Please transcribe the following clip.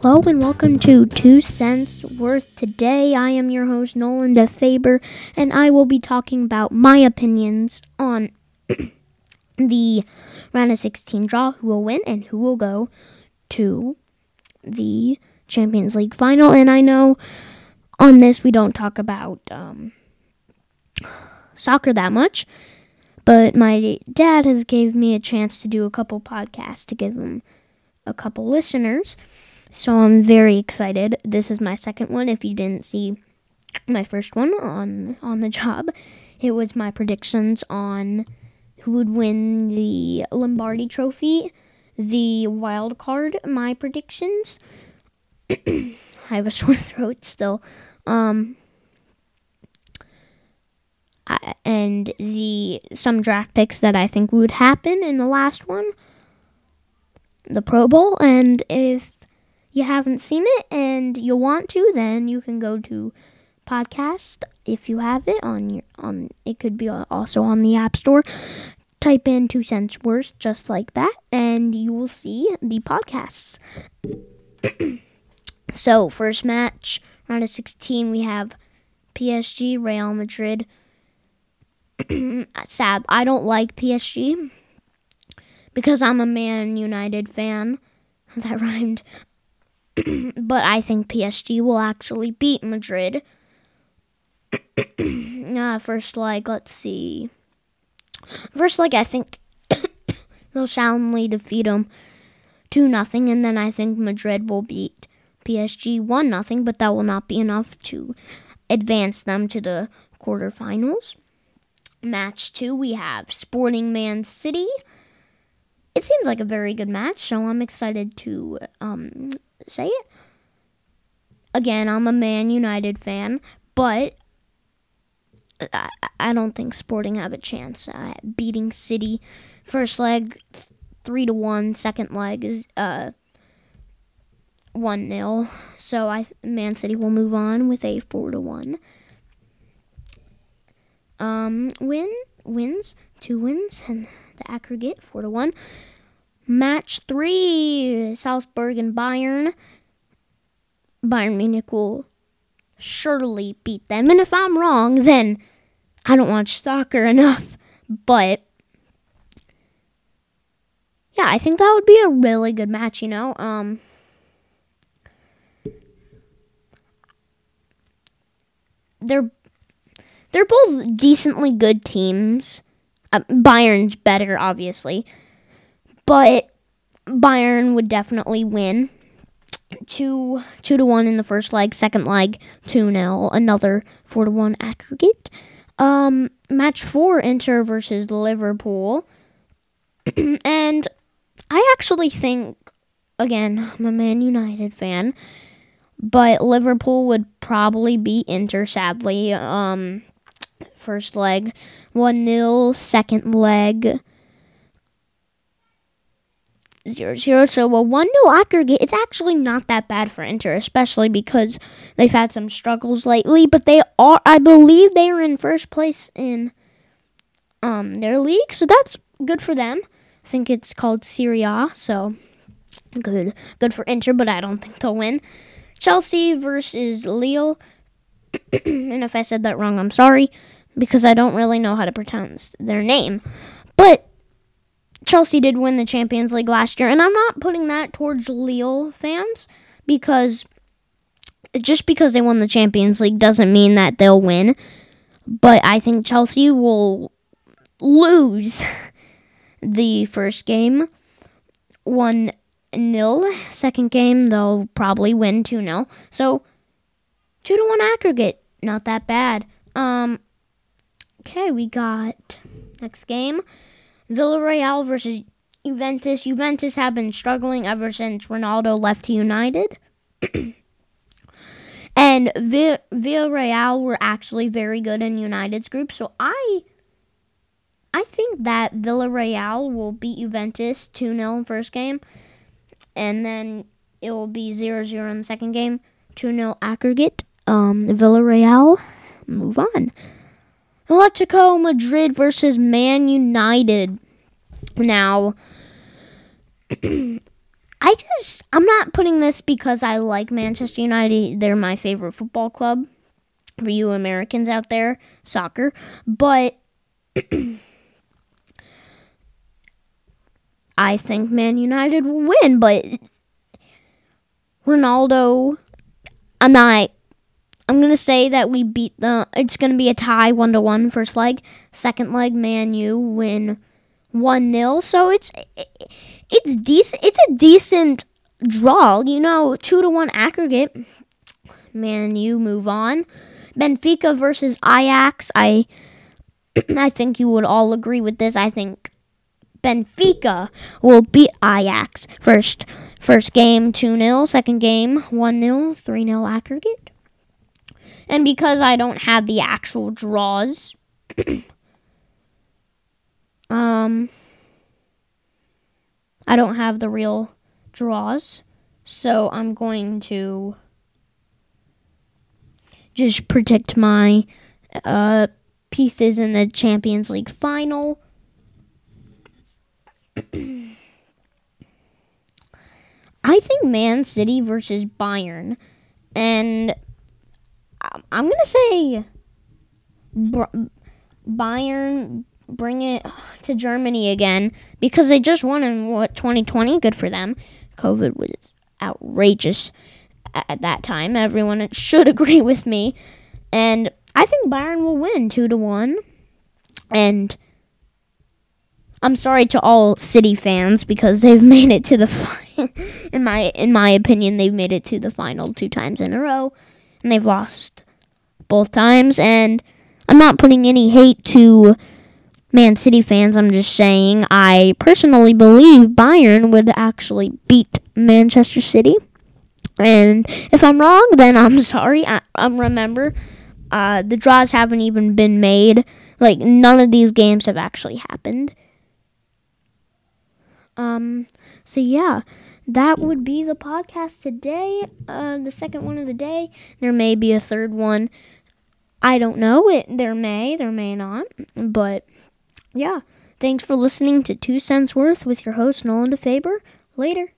Hello and welcome to Two Cents Worth. Today I am your host Nolan DeFaber and I will be talking about my opinions on the round of 16 draw, who will win and who will go to the Champions League final. And I know on this we don't talk about um, soccer that much, but my dad has gave me a chance to do a couple podcasts to give him a couple listeners. So I'm very excited. This is my second one. If you didn't see my first one on on the job, it was my predictions on who would win the Lombardi Trophy, the wild card. My predictions. I have a sore throat still. Um, I, and the some draft picks that I think would happen in the last one, the Pro Bowl. And if you haven't seen it and you want to, then you can go to podcast if you have it on your on. It could be also on the App Store. Type in two cents worth just like that, and you will see the podcasts. so first match, round of sixteen, we have PSG, Real Madrid. Sad, I don't like PSG because I'm a Man United fan. That rhymed. but I think PSG will actually beat Madrid. uh, first leg, let's see. First leg, I think they'll soundly defeat them 2 nothing, and then I think Madrid will beat PSG 1 nothing, but that will not be enough to advance them to the quarterfinals. Match 2, we have Sporting Man City. It seems like a very good match, so I'm excited to um, say it. Again, I'm a Man United fan, but I, I don't think Sporting have a chance uh, beating City. First leg, three to one. Second leg is uh one 0 So I Man City will move on with a four to one. Um, win wins two wins and the aggregate four to one. Match three, Salzburg and Bayern. Bayern Munich will surely beat them. And if I'm wrong, then I don't watch soccer enough. But yeah, I think that would be a really good match, you know. Um they're they're both decently good teams. Uh, Bayern's better, obviously, but Bayern would definitely win. Two two to one in the first leg, second leg two 0 another four to one aggregate. Um, match four, Inter versus Liverpool, and I actually think, again, I'm a Man United fan, but Liverpool would probably beat Inter. Sadly, um, first leg one 0 second leg zero zero. So a one 0 aggregate. It's actually not that bad for Inter, especially because they've had some struggles lately. But they are, I believe, they are in first place in um their league, so that's good for them. I think it's called Serie A, so good good for Inter, but I don't think they'll win. Chelsea versus Lille. and if I said that wrong, I'm sorry because I don't really know how to pronounce their name. But Chelsea did win the Champions League last year, and I'm not putting that towards Lille fans because just because they won the Champions League doesn't mean that they'll win. But I think Chelsea will lose the first game 1 0. Second game, they'll probably win 2 0. So, 2 to 1 aggregate. Not that bad. Um, okay, we got next game. Villarreal versus Juventus. Juventus have been struggling ever since Ronaldo left United. and Villarreal were actually very good in United's group. So I I think that Villarreal will beat Juventus 2-0 in first game and then it will be 0-0 in the second game, 2-0 aggregate. Um Villarreal move on. Atletico Madrid versus Man United. Now, I just I'm not putting this because I like Manchester United. They're my favorite football club. For you Americans out there, soccer, but I think Man United will win, but Ronaldo I'm not I'm gonna say that we beat the. It's gonna be a tie, one to one, first leg. Second leg, Man U win one 0 So it's it's decent. It's a decent draw. You know, two to one aggregate. Man U move on. Benfica versus Ajax. I I think you would all agree with this. I think Benfica will beat Ajax first first game 2-0, second game 1-0, 3-0 aggregate. And because I don't have the actual draws, um, I don't have the real draws. So I'm going to just predict my uh, pieces in the Champions League final. I think Man City versus Bayern. And I'm gonna say Bayern bring it to Germany again because they just won in what 2020. Good for them. COVID was outrageous at that time. Everyone should agree with me, and I think Bayern will win two to one. And I'm sorry to all City fans because they've made it to the in my in my opinion they've made it to the final two times in a row and they've lost both times. And I'm not putting any hate to Man City fans. I'm just saying I personally believe Bayern would actually beat Manchester City. And if I'm wrong, then I'm sorry. I, I remember uh, the draws haven't even been made. Like none of these games have actually happened. Um. So yeah that would be the podcast today. Uh, the second one of the day. There may be a third one. I don't know. It there may, there may not. But yeah. Thanks for listening to Two Cents Worth with your host Nolan DeFaber. Later.